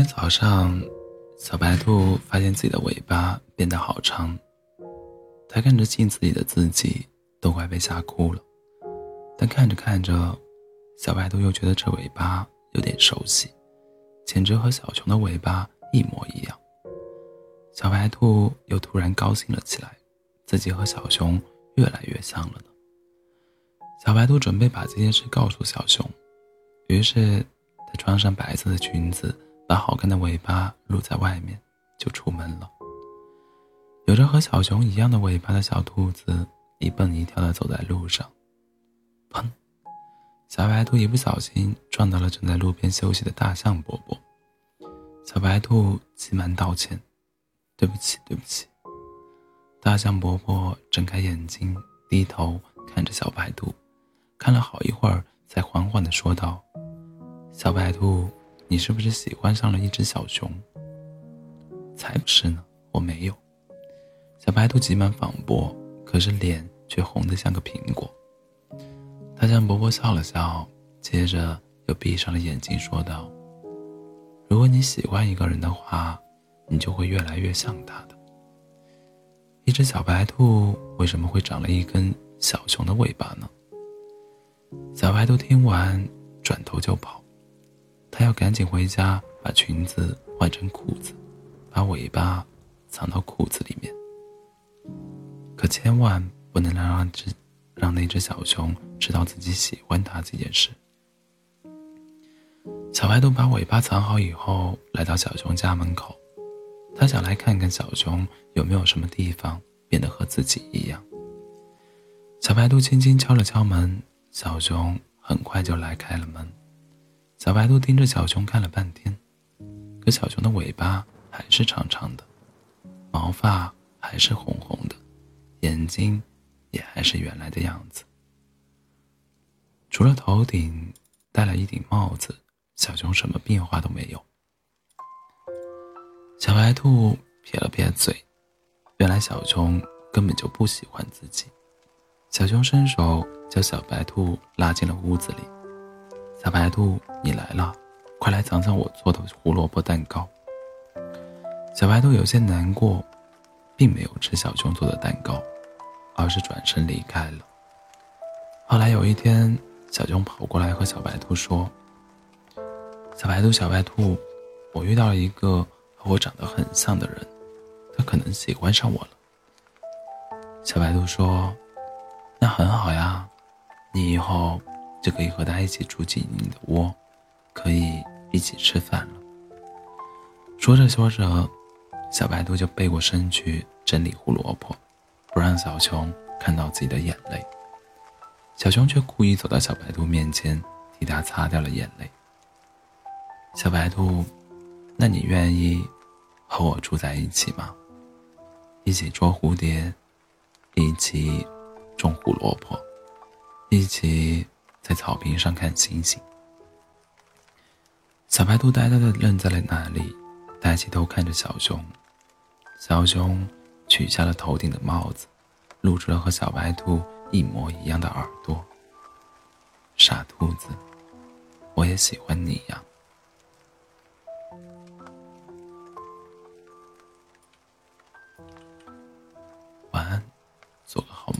有一天早上，小白兔发现自己的尾巴变得好长。它看着镜子里的自己，都快被吓哭了。但看着看着，小白兔又觉得这尾巴有点熟悉，简直和小熊的尾巴一模一样。小白兔又突然高兴了起来，自己和小熊越来越像了呢。小白兔准备把这件事告诉小熊，于是她穿上白色的裙子。把好看的尾巴露在外面，就出门了。有着和小熊一样的尾巴的小兔子一蹦一跳的走在路上，砰！小白兔一不小心撞到了正在路边休息的大象伯伯。小白兔急忙道歉：“对不起，对不起。”大象伯伯睁开眼睛，低头看着小白兔，看了好一会儿，才缓缓的说道：“小白兔。”你是不是喜欢上了一只小熊？才不是呢，我没有。小白兔急忙反驳，可是脸却红得像个苹果。大象伯伯笑了笑，接着又闭上了眼睛，说道：“如果你喜欢一个人的话，你就会越来越像他的。”一只小白兔为什么会长了一根小熊的尾巴呢？小白兔听完，转头就跑。他要赶紧回家，把裙子换成裤子，把尾巴藏到裤子里面。可千万不能让只让那只小熊知道自己喜欢它这件事。小白兔把尾巴藏好以后，来到小熊家门口，他想来看看小熊有没有什么地方变得和自己一样。小白兔轻轻敲了敲门，小熊很快就来开了门。小白兔盯着小熊看了半天，可小熊的尾巴还是长长的，毛发还是红红的，眼睛也还是原来的样子。除了头顶戴了一顶帽子，小熊什么变化都没有。小白兔撇了撇嘴，原来小熊根本就不喜欢自己。小熊伸手将小白兔拉进了屋子里。小白兔，你来了，快来尝尝我做的胡萝卜蛋糕。小白兔有些难过，并没有吃小熊做的蛋糕，而是转身离开了。后来有一天，小熊跑过来和小白兔说：“小白兔，小白兔，我遇到了一个和我长得很像的人，他可能喜欢上我了。”小白兔说：“那很好呀，你以后……”就可以和他一起住进你的窝，可以一起吃饭了。说着说着，小白兔就背过身去整理胡萝卜，不让小熊看到自己的眼泪。小熊却故意走到小白兔面前，替他擦掉了眼泪。小白兔，那你愿意和我住在一起吗？一起捉蝴蝶，一起种胡萝卜，一起……在草坪上看星星，小白兔呆呆的愣在了那里，抬起头看着小熊。小熊取下了头顶的帽子，露出了和小白兔一模一样的耳朵。傻兔子，我也喜欢你呀。晚安，做个好梦。